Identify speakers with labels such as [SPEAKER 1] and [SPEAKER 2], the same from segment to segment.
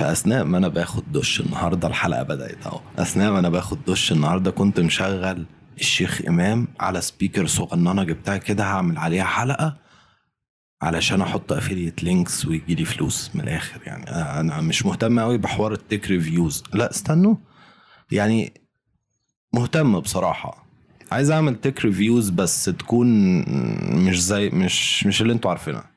[SPEAKER 1] فأثناء ما أنا باخد دش النهارده الحلقة بدأت أهو. أثناء ما أنا باخد دش النهارده كنت مشغل الشيخ إمام على speaker صغننه جبتها كده هعمل عليها حلقة علشان أحط affiliate links ويجي لي فلوس من الآخر يعني. أنا مش مهتم قوي بحوار ال tech reviews لا استنوا. يعني مهتم بصراحة. عايز أعمل tech reviews بس تكون مش زي مش مش اللي أنتوا عارفينها.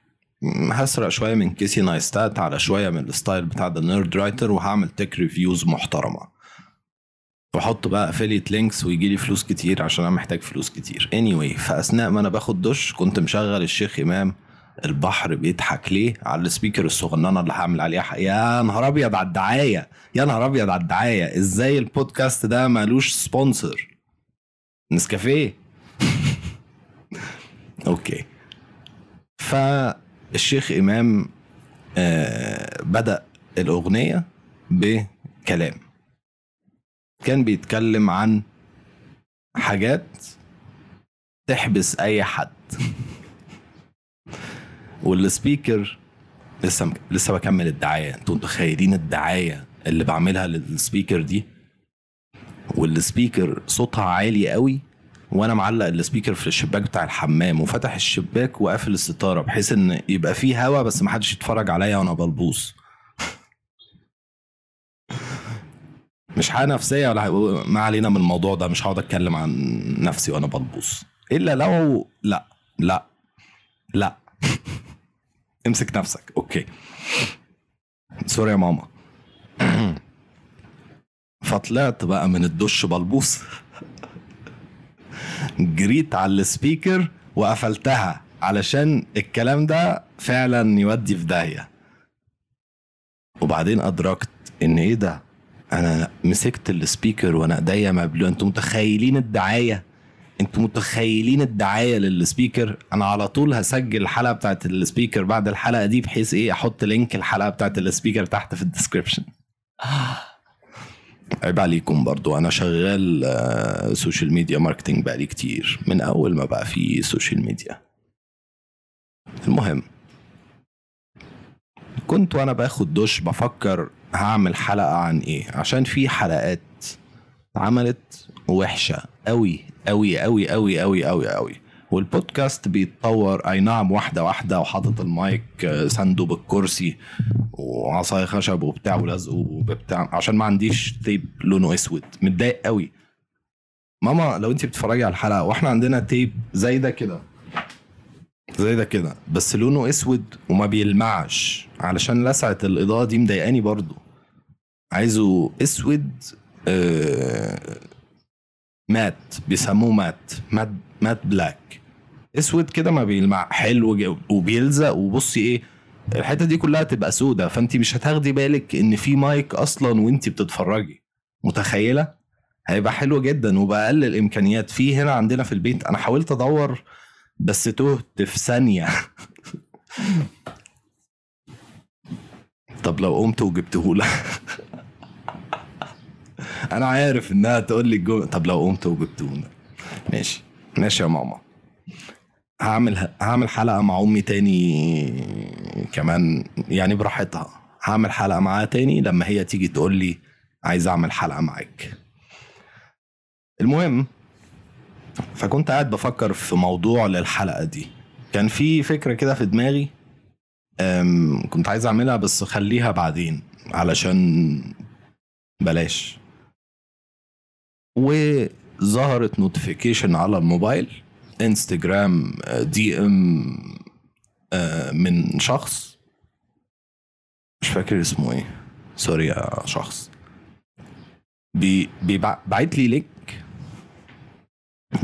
[SPEAKER 1] هسرق شوية من Casey Neistat على شوية من ال style بتاع The Nerdwriter وهعمل tech reviews محترمة. واحط بقى affiliate links ويجي لي فلوس كتير عشان أنا محتاج فلوس كتير. Anyway فأثناء ما أنا باخد دش كنت مشغل الشيخ إمام البحر بيضحك ليه على ال speaker الصغننة اللي هعمل عليها. يا نهار أبيض على الدعاية! يا نهار أبيض على الدعاية! إزاي البودكاست ده مالوش sponsor نسكافيه okay فالشيخ إمام آه بدأ الأغنية بكلام. كان بيتكلم عن حاجات تحبس أي حد. وال speaker لسه لسه بكمل الدعاية. أنتوا متخيلين الدعاية اللي بعملها لل speaker دي؟ وال speaker صوتها عالي قوي. وأنا معلق ال speaker في الشباك بتاع الحمام وفتح الشباك وقافل الستارة بحيث إن يبقى فيه هوا بس ما حدش يتفرج عليا وأنا بلبوس. مش حاجة نفسية ولا ما علينا من الموضوع ده مش هقعد أتكلم عن نفسي وأنا بلبوس. إلا لو لا لا لا. امسك نفسك. okay. Sorry يا ماما. فطلعت بقى من الدش بلبوس. جريت على ال speaker وقفلتها علشان الكلام ده فعلا يودي في داهية. وبعدين أدركت إن إيه ده؟ أنا مسكت ال speaker وأنا ايديا مبلوله أنتوا متخيلين الدعاية؟ أنتوا متخيلين الدعاية لل speaker؟ أنا على طول هسجل الحلقة بتاعت ال speaker بعد الحلقة دي بحيث إيه؟ أحط link الحلقة بتاعت ال speaker تحت في ال description عيب عليكم برضو. أنا شغال social media marketing بقالي كتير. من أول ما بقى في social media المهم كنت وأنا باخد دش بفكر هعمل حلقة عن إيه. عشان في حلقات اتعملت وحشة قوي قوي قوي قوي قوي قوي قوي والبودكاست بيتطور. أي نعم واحدة واحدة وحاطط المايك آه، سنده بالكرسي وعصاية خشب وبتاع ولزقه وبتاع. عشان ما عنديش tape لونه أسود. متضايق قوي. ماما لو انت بتتفرجي على الحلقة وإحنا عندنا tape زي ده كده. زي ده كده. بس لونه أسود وما بيلمعش. علشان لسعة الإضاءة دي مضايقاني برضو. عايزه أسود آه matte بيسموه matte matte matte black اسود كده ما بيلمع حلو وبيلزق وبصي إيه الحتة دي كلها تبقى سودة. فانت مش هتاخدي بالك ان في مايك أصلا وانت بتتفرجي. متخيلة؟ هيبقى حلو جدا وبأقل الإمكانيات. في هنا عندنا في البيت أنا حاولت أدور بس تهت في ثانية. طب لو قمت وجبتهولها أنا عارف إنها تقول لي الجمله طب لو قمت وجبتهولها ماشي. ماشي يا ماما. هعمل هعمل حلقة مع أمي تاني كمان يعني براحتها. هعمل حلقة معاها تاني لما هي تيجي تقول لي عايز أعمل حلقة معاك. المهم فكنت قاعد بفكر في موضوع للحلقة دي. كان في فكرة كده في دماغي كنت عايز أعملها بس خليها بعدين علشان بلاش. وظهرت notification على الموبايل. انستجرام DM من شخص مش فاكر اسمه إيه. sorry يا شخص. بي بيبعت لي link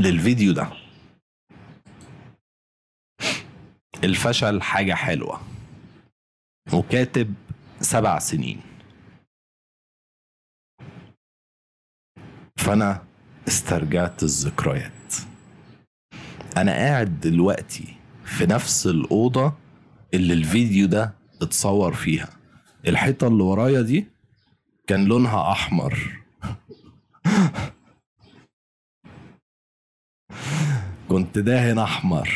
[SPEAKER 1] للفيديو ده. الفشل حاجة حلوة. وكاتب سبع سنين. فأنا استرجعت الذكريات. أنا قاعد دلوقتي في نفس الأوضة اللي الفيديو ده اتصور فيها. الحيطة اللي ورايا دي كان لونها أحمر. كنت داهن أحمر.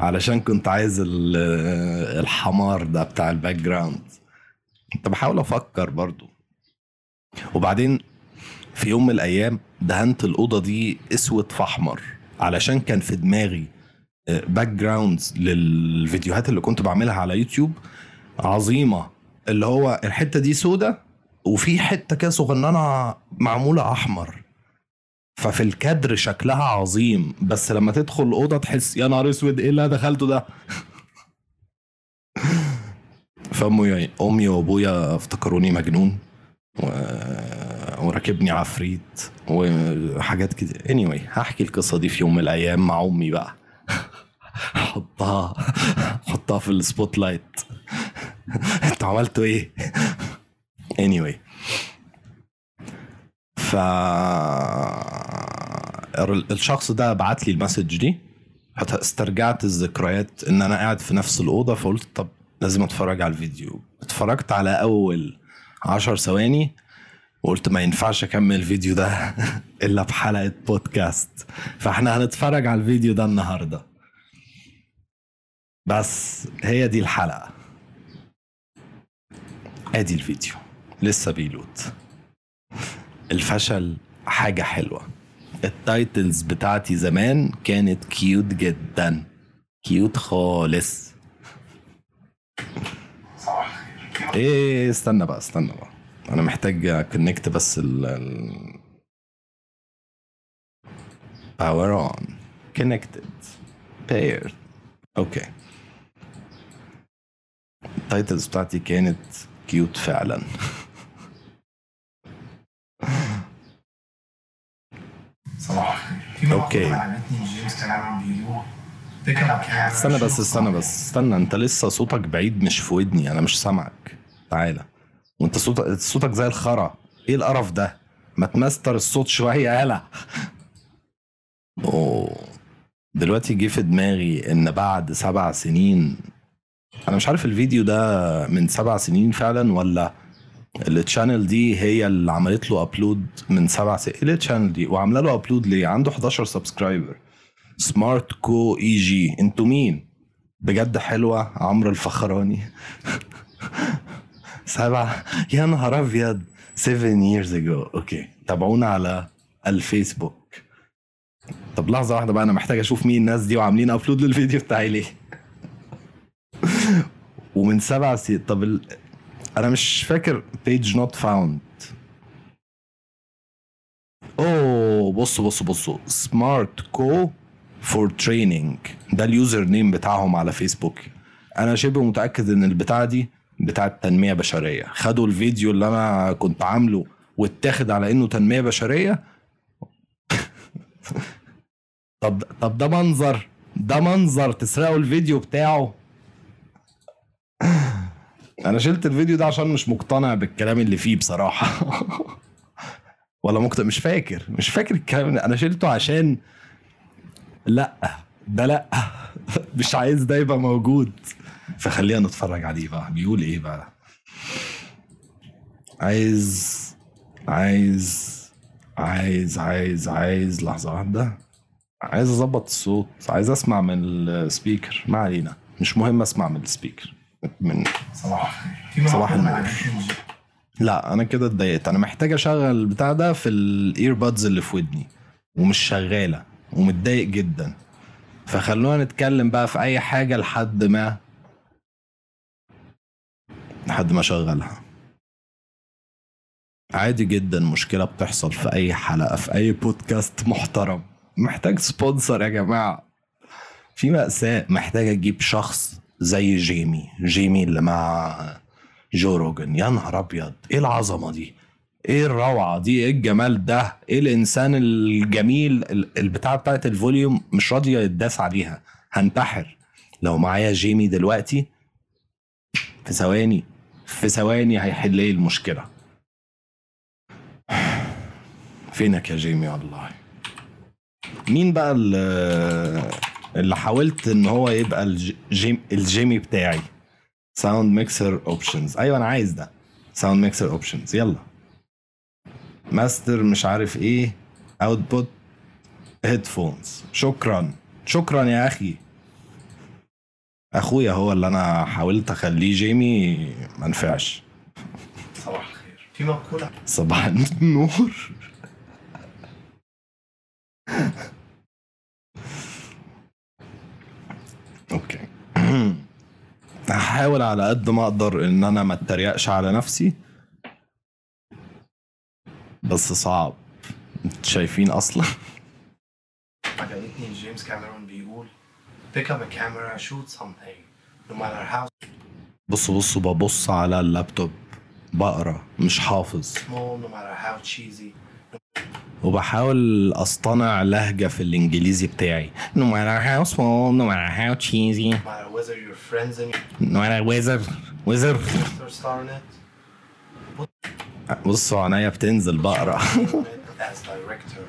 [SPEAKER 1] علشان كنت عايز ال- الحمار ده بتاع ال background. كنت بحاول أفكر برضو. وبعدين في يوم من الأيام دهنت الأوضة دي أسود في أحمر. علشان كان في دماغي backgrounds للفيديوهات اللي كنت بعملها على يوتيوب عظيمة. اللي هو الحتة دي سودة وفي حتة كده صغننة معمولة أحمر. ففي الكادر شكلها عظيم بس لما تدخل الأوضة تحس يا نهار أسود إيه اللي أنا دخلته ده؟ فأمي أمي وأبويا افتكروني مجنون و... وراكبني عفريت وحاجات كده anyway هحكي القصة دي في يوم من الأيام مع أمي بقى. حطها حطها في ال spotlight أنتوا عملتوا إيه؟ Anyway. ف الشخص ده بعت لي ال message دي. استرجعت الذكريات إن أنا قاعد في نفس الأوضة فقلت طب لازم أتفرج على الفيديو. اتفرجت على أول عشر ثواني. وقلت ما ينفعش أكمل الفيديو ده إلا بحلقة بودكاست. فإحنا هنتفرج على الفيديو ده النهارده. بس هي دي الحلقة. أدي الفيديو. لسه بيلوت. الفشل حاجة حلوة. ال titles بتاعتي زمان كانت cute جدا. Cute خالص. إيه استنى بقى استنى بقى. أنا محتاج أ connect بس ال ال power on. Connected. Paired. okay ال titles بتاعتي كانت كيوت فعلا.
[SPEAKER 2] صباح الخير. كان
[SPEAKER 1] استنى بس استنى بس. استنى انت لسه صوتك بعيد مش في ودني أنا مش سامعك. تعالى. وانت صوتك صوتك زي الخرا. إيه القرف ده؟ ما تمستر الصوت شوية يالا. دلوقتي جه في دماغي إن بعد سبع سنين أنا مش عارف الفيديو ده من سبع سنين فعلا ولا ال channel دي هي اللي عملت له upload من سبع سنين إيه ال channel دي؟ وعاملة له upload ليه؟ عنده 11 subscriber Smart Co EG أنتوا مين؟ بجد حلوة عمرو الفخراني. سبعة يا نهار أبيض. 7 years ago. okay تابعونا على الفيسبوك. طب لحظة واحدة بقى أنا محتاج أشوف مين الناس دي وعاملين upload للفيديو بتاعي ليه. ومن سبع سنين طب ال... أنا مش فاكر page not found. أوه بصوا بصوا بصوا. Smart Co for training ده ال username بتاعهم على فيسبوك. أنا شبه متأكد إن البتاعة دي بتاعه تنميه بشرية. خدوا الفيديو اللي أنا كنت عامله واتاخد على إنه تنمية بشرية؟ طب طب ده منظر ده منظر. تسرقوا الفيديو بتاعه. أنا شلت الفيديو ده عشان مش مقتنع بالكلام اللي فيه بصراحة. ولا مقتنع مش فاكر مش فاكر الكلام ده. أنا شلته عشان لأ ده لأ. مش عايز ده يبقى موجود. فخلينا نتفرج عليه بقى. بيقول إيه بقى؟ عايز عايز عايز عايز عايز لحظة واحدة. عايز أظبط الصوت عايز أسمع من ال speaker. ما علينا. مش مهم أسمع من ال speaker. من
[SPEAKER 2] صباح
[SPEAKER 1] صباح
[SPEAKER 2] جداً.
[SPEAKER 1] لا أنا كده اتضايقت. أنا محتاج أشغل البتاع ده في ال earbuds اللي في ودني. ومش شغالة. ومتضايق جدا. فخلونا نتكلم بقى في أي حاجة لحد ما. لحد ما أشغلها. عادي جدا مشكلة بتحصل في أي حلقة في أي بودكاست محترم. محتاج sponsor يا جماعة. في مأساة محتاج أجيب شخص زي جيمي. جيمي اللي مع جو روجن. يا نهار أبيض! إيه العظمة دي؟ إيه الروعة دي؟ إيه الجمال ده؟ إيه الإنسان الجميل ال- البتاع بتاعت ال volume مش راضية يتداس عليها. هنتحر. لو معايا جيمي دلوقتي في ثواني. في ثواني هيحل لي المشكلة. فينك يا جيمي؟ والله. مين بقى اللي, حاولت إن هو يبقى الج- جيم الجيمي بتاعي؟ sound mixer options أيوه أنا عايز ده. sound mixer options يلا. ماستر مش عارف إيه. output headphones شكرا. شكرا يا أخي. أخويا هو اللي أنا حاولت أخليه جيمي ما نفعش.
[SPEAKER 2] صباح الخير. في مقولة.
[SPEAKER 1] صباح النور. أوكي. هحاول على قد ما أقدر إن أنا ما اتريقش على نفسي. بس صعب. أنتوا شايفين أصلا.
[SPEAKER 2] عجبتني جيمس كاميرون بيقول pick up a camera shoot something no matter how
[SPEAKER 1] بصوا بصوا ببص على اللابتوب بقرا مش حافظ
[SPEAKER 2] small no matter how cheesy
[SPEAKER 1] وبحاول اصطنع لهجة في الانجليزي بتاعي no matter how small no matter how cheesy
[SPEAKER 2] no matter whether your friends and
[SPEAKER 1] no matter whether whether
[SPEAKER 2] in
[SPEAKER 1] بصوا عينيا بتنزل بقرا
[SPEAKER 2] as director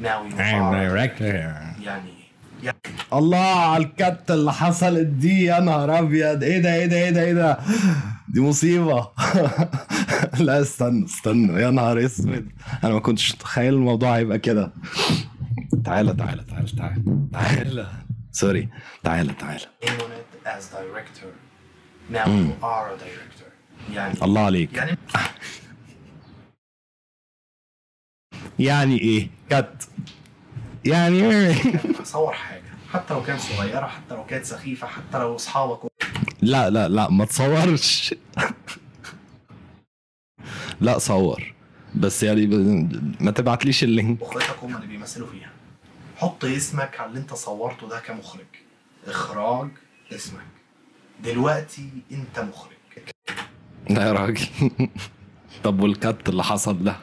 [SPEAKER 2] now you are يعني يعني
[SPEAKER 1] الله على الكت اللي حصلت دي يا نهار أبيض. إيه ده إيه ده إيه ده إيه ده؟ دي مصيبة. لا استنى استنى. يا نهار أسود. أنا ما كنتش متخيل الموضوع هيبقى كده. تعالى تعالى تعالى تعالى تعالى. سوري تعالى تعالى.
[SPEAKER 2] Director. يعني
[SPEAKER 1] الله عليك.
[SPEAKER 2] يعني
[SPEAKER 1] يعني إيه؟ كت يعني إيه؟
[SPEAKER 2] يعني بصور حاجة. حتى لو كانت صغيرة حتى لو كانت سخيفة حتى لو أصحابك
[SPEAKER 1] لا لا لا ما تصورش. لا صور. بس يعني ب- ما تبعتليش اللينك.
[SPEAKER 2] واخواتك هم اللي بيمثلوا فيها. حط اسمك على اللي انت صورته ده كمخرج. إخراج اسمك. دلوقتي انت مخرج.
[SPEAKER 1] لا يا راجل. طب وال cut اللي حصل ده؟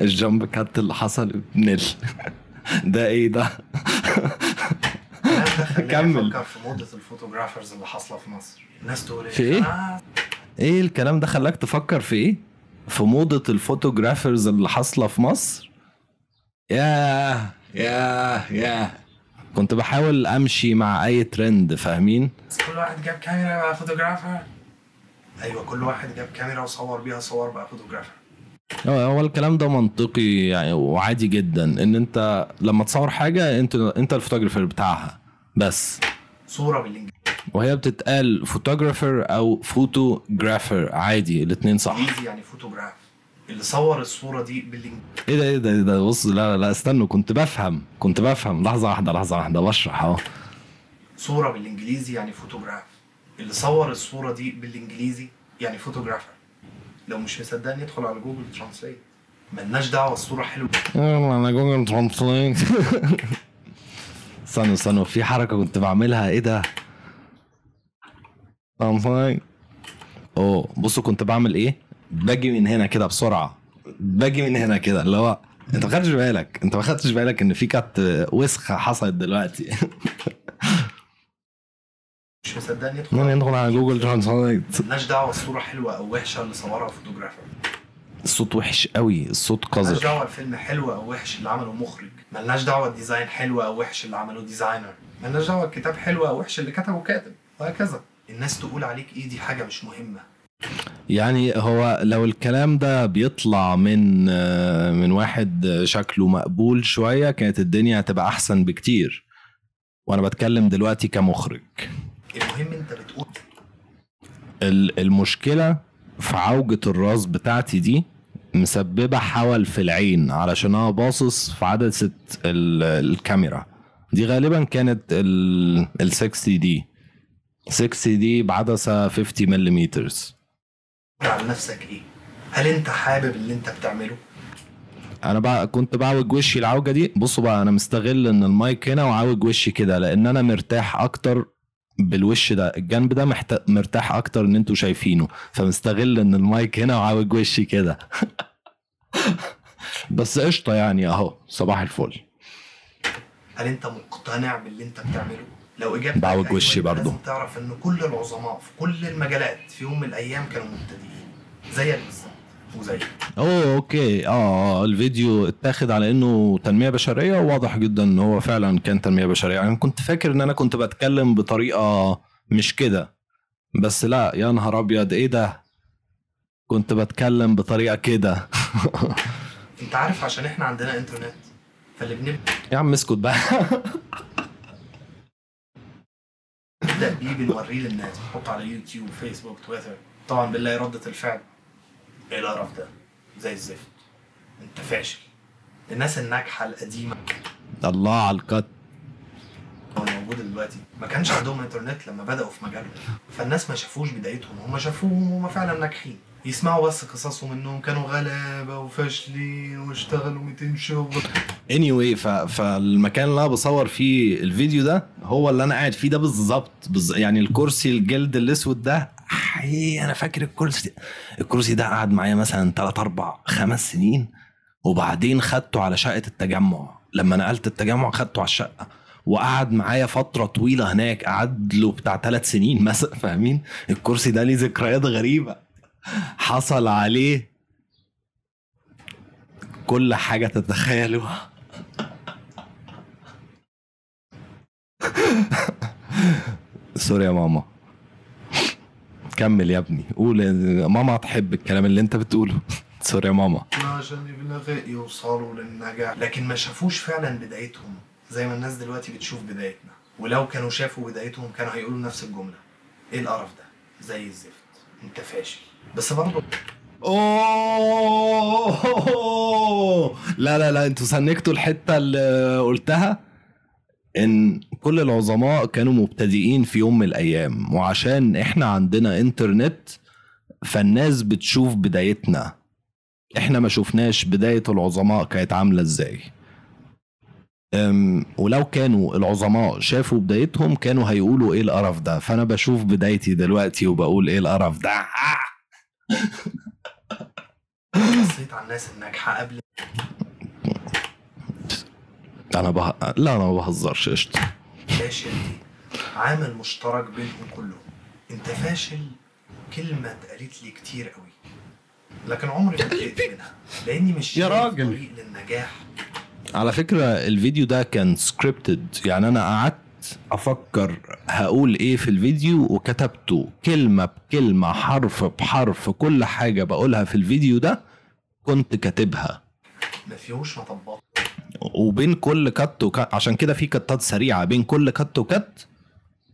[SPEAKER 1] ال jump cut اللي حصل؟ نل ده إيه ده؟ كمل.
[SPEAKER 2] أفكر في موضة ال photographers اللي حاصلة في مصر. الناس تقول إيه؟
[SPEAKER 1] في إيه؟
[SPEAKER 2] آه.
[SPEAKER 1] إيه الكلام ده خلاك تفكر في إيه؟ في موضة ال photographers اللي حاصلة في مصر؟ ياه ياه ياه. كنت بحاول أمشي مع أي ترند فاهمين؟
[SPEAKER 2] بس كل واحد جاب كاميرا بقى photographer؟ أيوه كل واحد جاب كاميرا وصور بيها صور بقى photographer.
[SPEAKER 1] هو هو الكلام ده منطقي يعني وعادي جدا إن أنت لما تصور حاجة انت أنت ال photographer بتاعها. بس.
[SPEAKER 2] صورة بالانجليزي
[SPEAKER 1] وهي بتتقال photographer أو photographer عادي الاتنين صح.
[SPEAKER 2] يعني فوتوغراف اللي صور الصورة دي بالانجليزي
[SPEAKER 1] إيه ده إيه ده إيه ده بص لا لا استنوا كنت بفهم كنت بفهم. لحظة واحدة لحظة واحدة بشرح أهو.
[SPEAKER 2] صورة بالإنجليزي يعني فوتوغراف اللي صور الصورة دي بالإنجليزي يعني photographer لو مش مصدقني ادخل على Google Translate ملناش دعوة الصورة حلوة.
[SPEAKER 1] يلا أنا Google Translate استنوا استنوا في حركة كنت بعملها. إيه ده؟ أوه بصوا كنت بعمل إيه؟ باجي من هنا كده بسرعة. باجي من هنا كده اللي هو أنت ما خدتش بالك؟ أنت ما خدتش بالك إن في cut وسخة حصلت دلوقتي؟
[SPEAKER 2] مش مصدقني.
[SPEAKER 1] ندخل على Google Translate
[SPEAKER 2] ملناش دعوة الصورة حلوة أو وحشة اللي صورها photographer
[SPEAKER 1] الصوت وحش قوي الصوت
[SPEAKER 2] ملناش
[SPEAKER 1] قذر.
[SPEAKER 2] دعوة الفيلم حلو أو وحش اللي عمله مخرج. ملناش دعوة ال design حلو أو وحش اللي عمله designer ملناش دعوة الكتاب حلو أو وحش اللي كتبه كاتب وهكذا. الناس تقول عليك إيه دي حاجة مش مهمة.
[SPEAKER 1] يعني هو لو الكلام ده بيطلع من من واحد شكله مقبول شوية كانت الدنيا هتبقى أحسن بكتير. وأنا بتكلم دلوقتي كمخرج.
[SPEAKER 2] المهم أنت بتقول
[SPEAKER 1] ال- المشكلة في عوجة الراس بتاعتي دي مسببة حول في العين علشان أنا باصص في عدسة ال- الكاميرا. دي غالبا كانت ال 60 دي 60 دي بعدسة 50 ملم
[SPEAKER 2] على نفسك إيه؟ هل أنت حابب اللي أنت بتعمله؟
[SPEAKER 1] أنا بقى كنت بعوج وشي العوجة دي. بصوا بقى أنا مستغل إن المايك هنا وعاوج وشي كده لأن أنا مرتاح أكتر بالوش ده الجنب ده محت... مرتاح أكتر إن أنتوا شايفينه. فمستغل إن المايك هنا وعاوج وشي كده. بس قشطة يعني أهو صباح الفل.
[SPEAKER 2] هل أنت مقتنع باللي أنت بتعمله؟ لو إجابتك
[SPEAKER 1] بعوج
[SPEAKER 2] أيوة،
[SPEAKER 1] وشي برضو.
[SPEAKER 2] لازم تعرف إن كل العظماء في كل المجالات في يوم من الأيام كانوا مبتدئين. زيك بالظبط. وزيك
[SPEAKER 1] أوه أوكي. آه آه، الفيديو اتاخد على إنه تنمية بشرية وواضح جدا إن هو فعلا كان تنمية بشرية. يعني كنت فاكر إن أنا كنت بتكلم بطريقة مش كده. بس لا يا نهار أبيض إيه ده؟ كنت بتكلم بطريقة كده.
[SPEAKER 2] أنت عارف عشان إحنا عندنا إنترنت فاللي بنبدا
[SPEAKER 1] يا عم اسكت بقى.
[SPEAKER 2] بيه بنوريه للناس بنحطه على يوتيوب فيسبوك تويتر. طبعا بنلاقي ردة الفعل. إيه القرف ده؟ زي الزفت. انت فاشل. الناس الناجحة القديمة.
[SPEAKER 1] الله على ال cut
[SPEAKER 2] هو الموجودة دلوقتي. ما كانش عندهم انترنت لما بدأوا في مجالهم. فالناس ما شافوش بدايتهم. هم شافوهم وهم فعلا ناجحين. يسمعوا بس قصصهم إنهم كانوا غلابة وفاشلين واشتغلوا 200 شغل.
[SPEAKER 1] Anyway ف... فالمكان اللي أنا بصور فيه الفيديو ده هو اللي أنا قاعد فيه ده بالظبط. بالز... يعني الكرسي الجلد الأسود ده حقيقي أنا فاكر الكرسي الكرسي ده قعد معايا مثلا 3 4 5 سنين وبعدين خدته على شقة التجمع. لما نقلت التجمع خدته على الشقة وقعد معايا فترة طويلة هناك قعد له بتاع ثلاث سنين مثلا فاهمين؟ الكرسي ده ليه ذكريات غريبة. حصل عليه كل حاجة تتخيلوها. sorry يا ماما. كمل يا ابني. قول ماما تحب الكلام اللي انت بتقوله. sorry يا ماما.
[SPEAKER 2] عشان يبلغ يوصلوا للنجاح. لكن ما شافوش فعلا بدايتهم زي ما الناس دلوقتي بتشوف بدايتنا. ولو كانوا شافوا بدايتهم كانوا هيقولوا نفس الجملة. إيه القرف ده؟ زي الزفت. أنت فاشل. بس برضه
[SPEAKER 1] أوه! لا لا لا أنتوا سنكتوا الحتة اللي قلتها؟ إن كل العظماء كانوا مبتدئين في يوم من الأيام وعشان إحنا عندنا إنترنت فالناس بتشوف بدايتنا. إحنا ما شفناش بداية العظماء كانت عاملة إزاي. أم، ولو كانوا العظماء شافوا بدايتهم كانوا هيقولوا إيه القرف ده؟ فأنا بشوف بدايتي دلوقتي وبقول إيه القرف ده؟
[SPEAKER 2] بصيت على الناس الناجحة قبل
[SPEAKER 1] أنا بح... لا أنا ما بهزرش قشطة.
[SPEAKER 2] فاشل دي عامل مشترك بينهم كلهم. أنت فاشل كلمة اتقالت لي كتير قوي. لكن عمري ما اتضايقت منها لأني مش
[SPEAKER 1] يا راجل.
[SPEAKER 2] طريق للنجاح.
[SPEAKER 1] على فكرة الفيديو ده كان سكريبتد يعني أنا قعدت أفكر هقول إيه في الفيديو وكتبته. كلمة بكلمة حرف بحرف كل حاجة بقولها في الفيديو ده كنت كاتبها.
[SPEAKER 2] ما فيهوش مطبات
[SPEAKER 1] وبين كل cut و cut عشان كده في كتات سريعة. بين كل cut و cut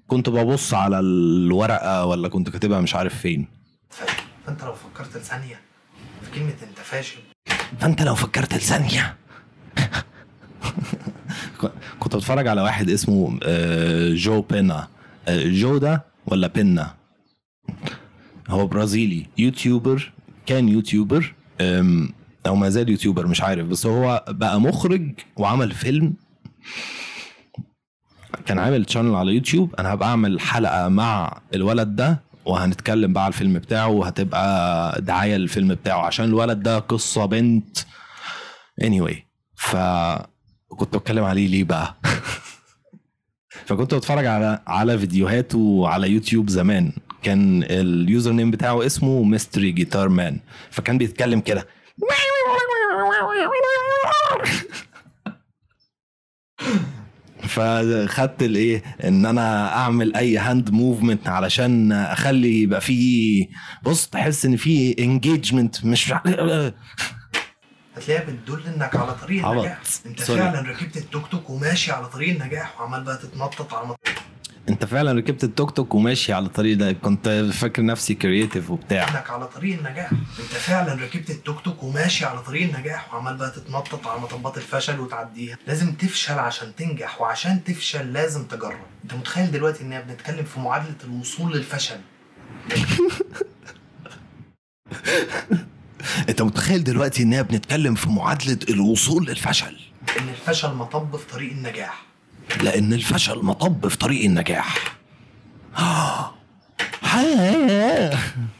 [SPEAKER 1] كنت ببص على الورقة ولا كنت كاتبها مش عارف فين.
[SPEAKER 2] فانت لو فكرت لثانية في كلمة انت فاشل.
[SPEAKER 1] فانت لو فكرت لثانية. كنت بتفرج على واحد اسمه آه، Joe Penna. آه، جو ده ولا Penna؟ هو برازيلي. YouTuber كان YouTuber أو ما زال YouTuber مش عارف. بس هو بقى مخرج وعمل فيلم. كان عامل channel على يوتيوب. أنا هبقى أعمل حلقة مع الولد ده وهنتكلم بقى على الفيلم بتاعه وهتبقى دعاية للفيلم بتاعه. عشان الولد ده قصة بنت. Anyway ف كنت بتكلم عليه ليه بقى؟ فكنت بتفرج على على فيديوهاته على يوتيوب زمان. كان ال username بتاعه اسمه MysteryGuitarMan. فكان بيتكلم كده. فخدت الايه ان أنا اعمل اي hand movement علشان اخلي يبقى فيه بص تحس ان في engagement مش
[SPEAKER 2] هتلاقيها بتدل إنك على طريق. النجاح انت
[SPEAKER 1] sorry.
[SPEAKER 2] فعلا ركبت التوك توك وماشي على طريق النجاح وعمال بقى تتنطط على مط...
[SPEAKER 1] انت فعلا ركبت التوك توك وماشي على الطريق ده. كنت فاكر نفسي creative وبتاع.
[SPEAKER 2] انك على طريق النجاح. انت فعلا ركبت التوك توك وماشي على طريق النجاح وعمال بقى تتنطط على مطبات الفشل وتعديها. لازم تفشل عشان تنجح وعشان تفشل لازم تجرب. انت متخيل دلوقتي اننا بنتكلم في معادلة الوصول للفشل؟
[SPEAKER 1] انت متخيل دلوقتي اننا بنتكلم في معادلة الوصول للفشل؟
[SPEAKER 2] ان الفشل مطب في طريق النجاح.
[SPEAKER 1] لأن الفشل مطب في طريق النجاح.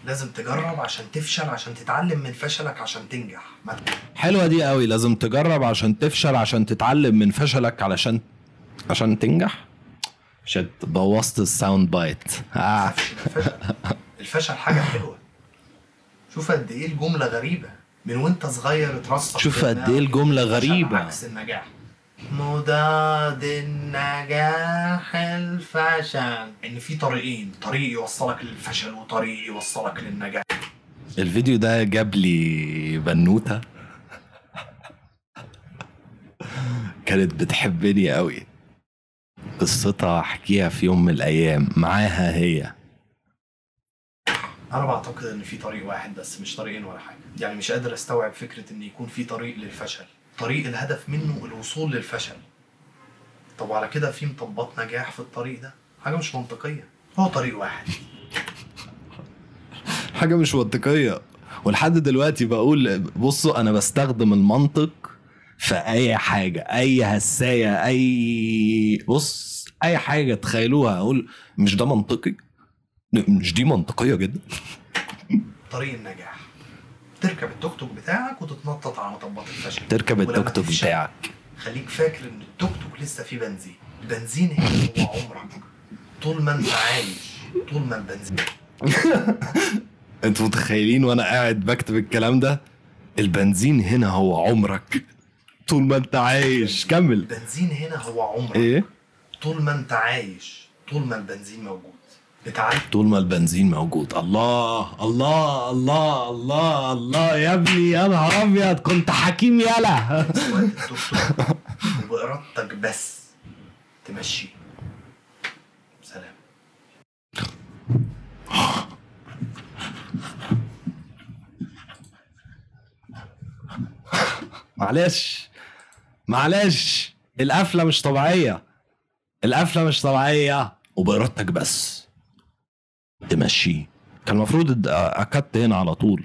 [SPEAKER 2] لازم تجرب عشان تفشل عشان تتعلم من فشلك عشان تنجح. ما
[SPEAKER 1] حلوة دي قوي. لازم تجرب عشان تفشل عشان تتعلم من فشلك علشان عشان تنجح. شت بوظت الساوند بايت. آه.
[SPEAKER 2] الفشل الفشل حاجة حلوة. شوف قد إيه الجملة غريبة. من وأنت صغير اترسخ
[SPEAKER 1] شوف قد إيه الجملة غريبة.
[SPEAKER 2] عكس النجاح. مضاد النجاح الفشل. إن في طريقين طريق يوصلك للفشل وطريق يوصلك للنجاح.
[SPEAKER 1] الفيديو ده جاب لي بنوتة. كانت بتحبني قوي. قصتها أحكيها في يوم من الأيام. معاها هي.
[SPEAKER 2] أنا بعتقد إن في طريق واحد بس مش طريقين ولا حاجة. يعني مش قادر أستوعب فكرة إن يكون في طريق للفشل. طريق الهدف منه الوصول للفشل. طب وعلى كده في مطبات نجاح في الطريق ده؟ حاجة مش منطقية. هو طريق واحد.
[SPEAKER 1] حاجة مش منطقية. ولحد دلوقتي بقول بصوا أنا بستخدم المنطق في أي حاجة أي هساية أي بص أي حاجة تخيلوها أقول مش ده منطقي؟ مش دي منطقية جدا.
[SPEAKER 2] طريق النجاح. تركب التوك توك بتاعك وتتنطط على مطبات الفشل.
[SPEAKER 1] تركب التوك توك بتاعك.
[SPEAKER 2] خليك فاكر إن التوك توك لسه فيه بنزين. البنزين هنا هو عمرك. طول ما أنت عايش طول ما البنزين.
[SPEAKER 1] أنتوا متخيلين وأنا قاعد بكتب الكلام ده؟ البنزين هنا هو عمرك. طول ما أنت عايش. كمل.
[SPEAKER 2] البنزين هنا هو عمرك.
[SPEAKER 1] إيه؟
[SPEAKER 2] طول ما أنت عايش طول ما البنزين موجود. بتعدي
[SPEAKER 1] طول ما البنزين موجود. الله الله الله الله الله يا ابني يا نهار أبيض. كنت حكيم يالا
[SPEAKER 2] توك وبإرادتك بس تمشي. سلام.
[SPEAKER 1] معلش معلش. القفلة مش طبيعية. القفلة مش طبيعية. وبإرادتك بس. تمشيه. كان المفروض اكت هنا على طول.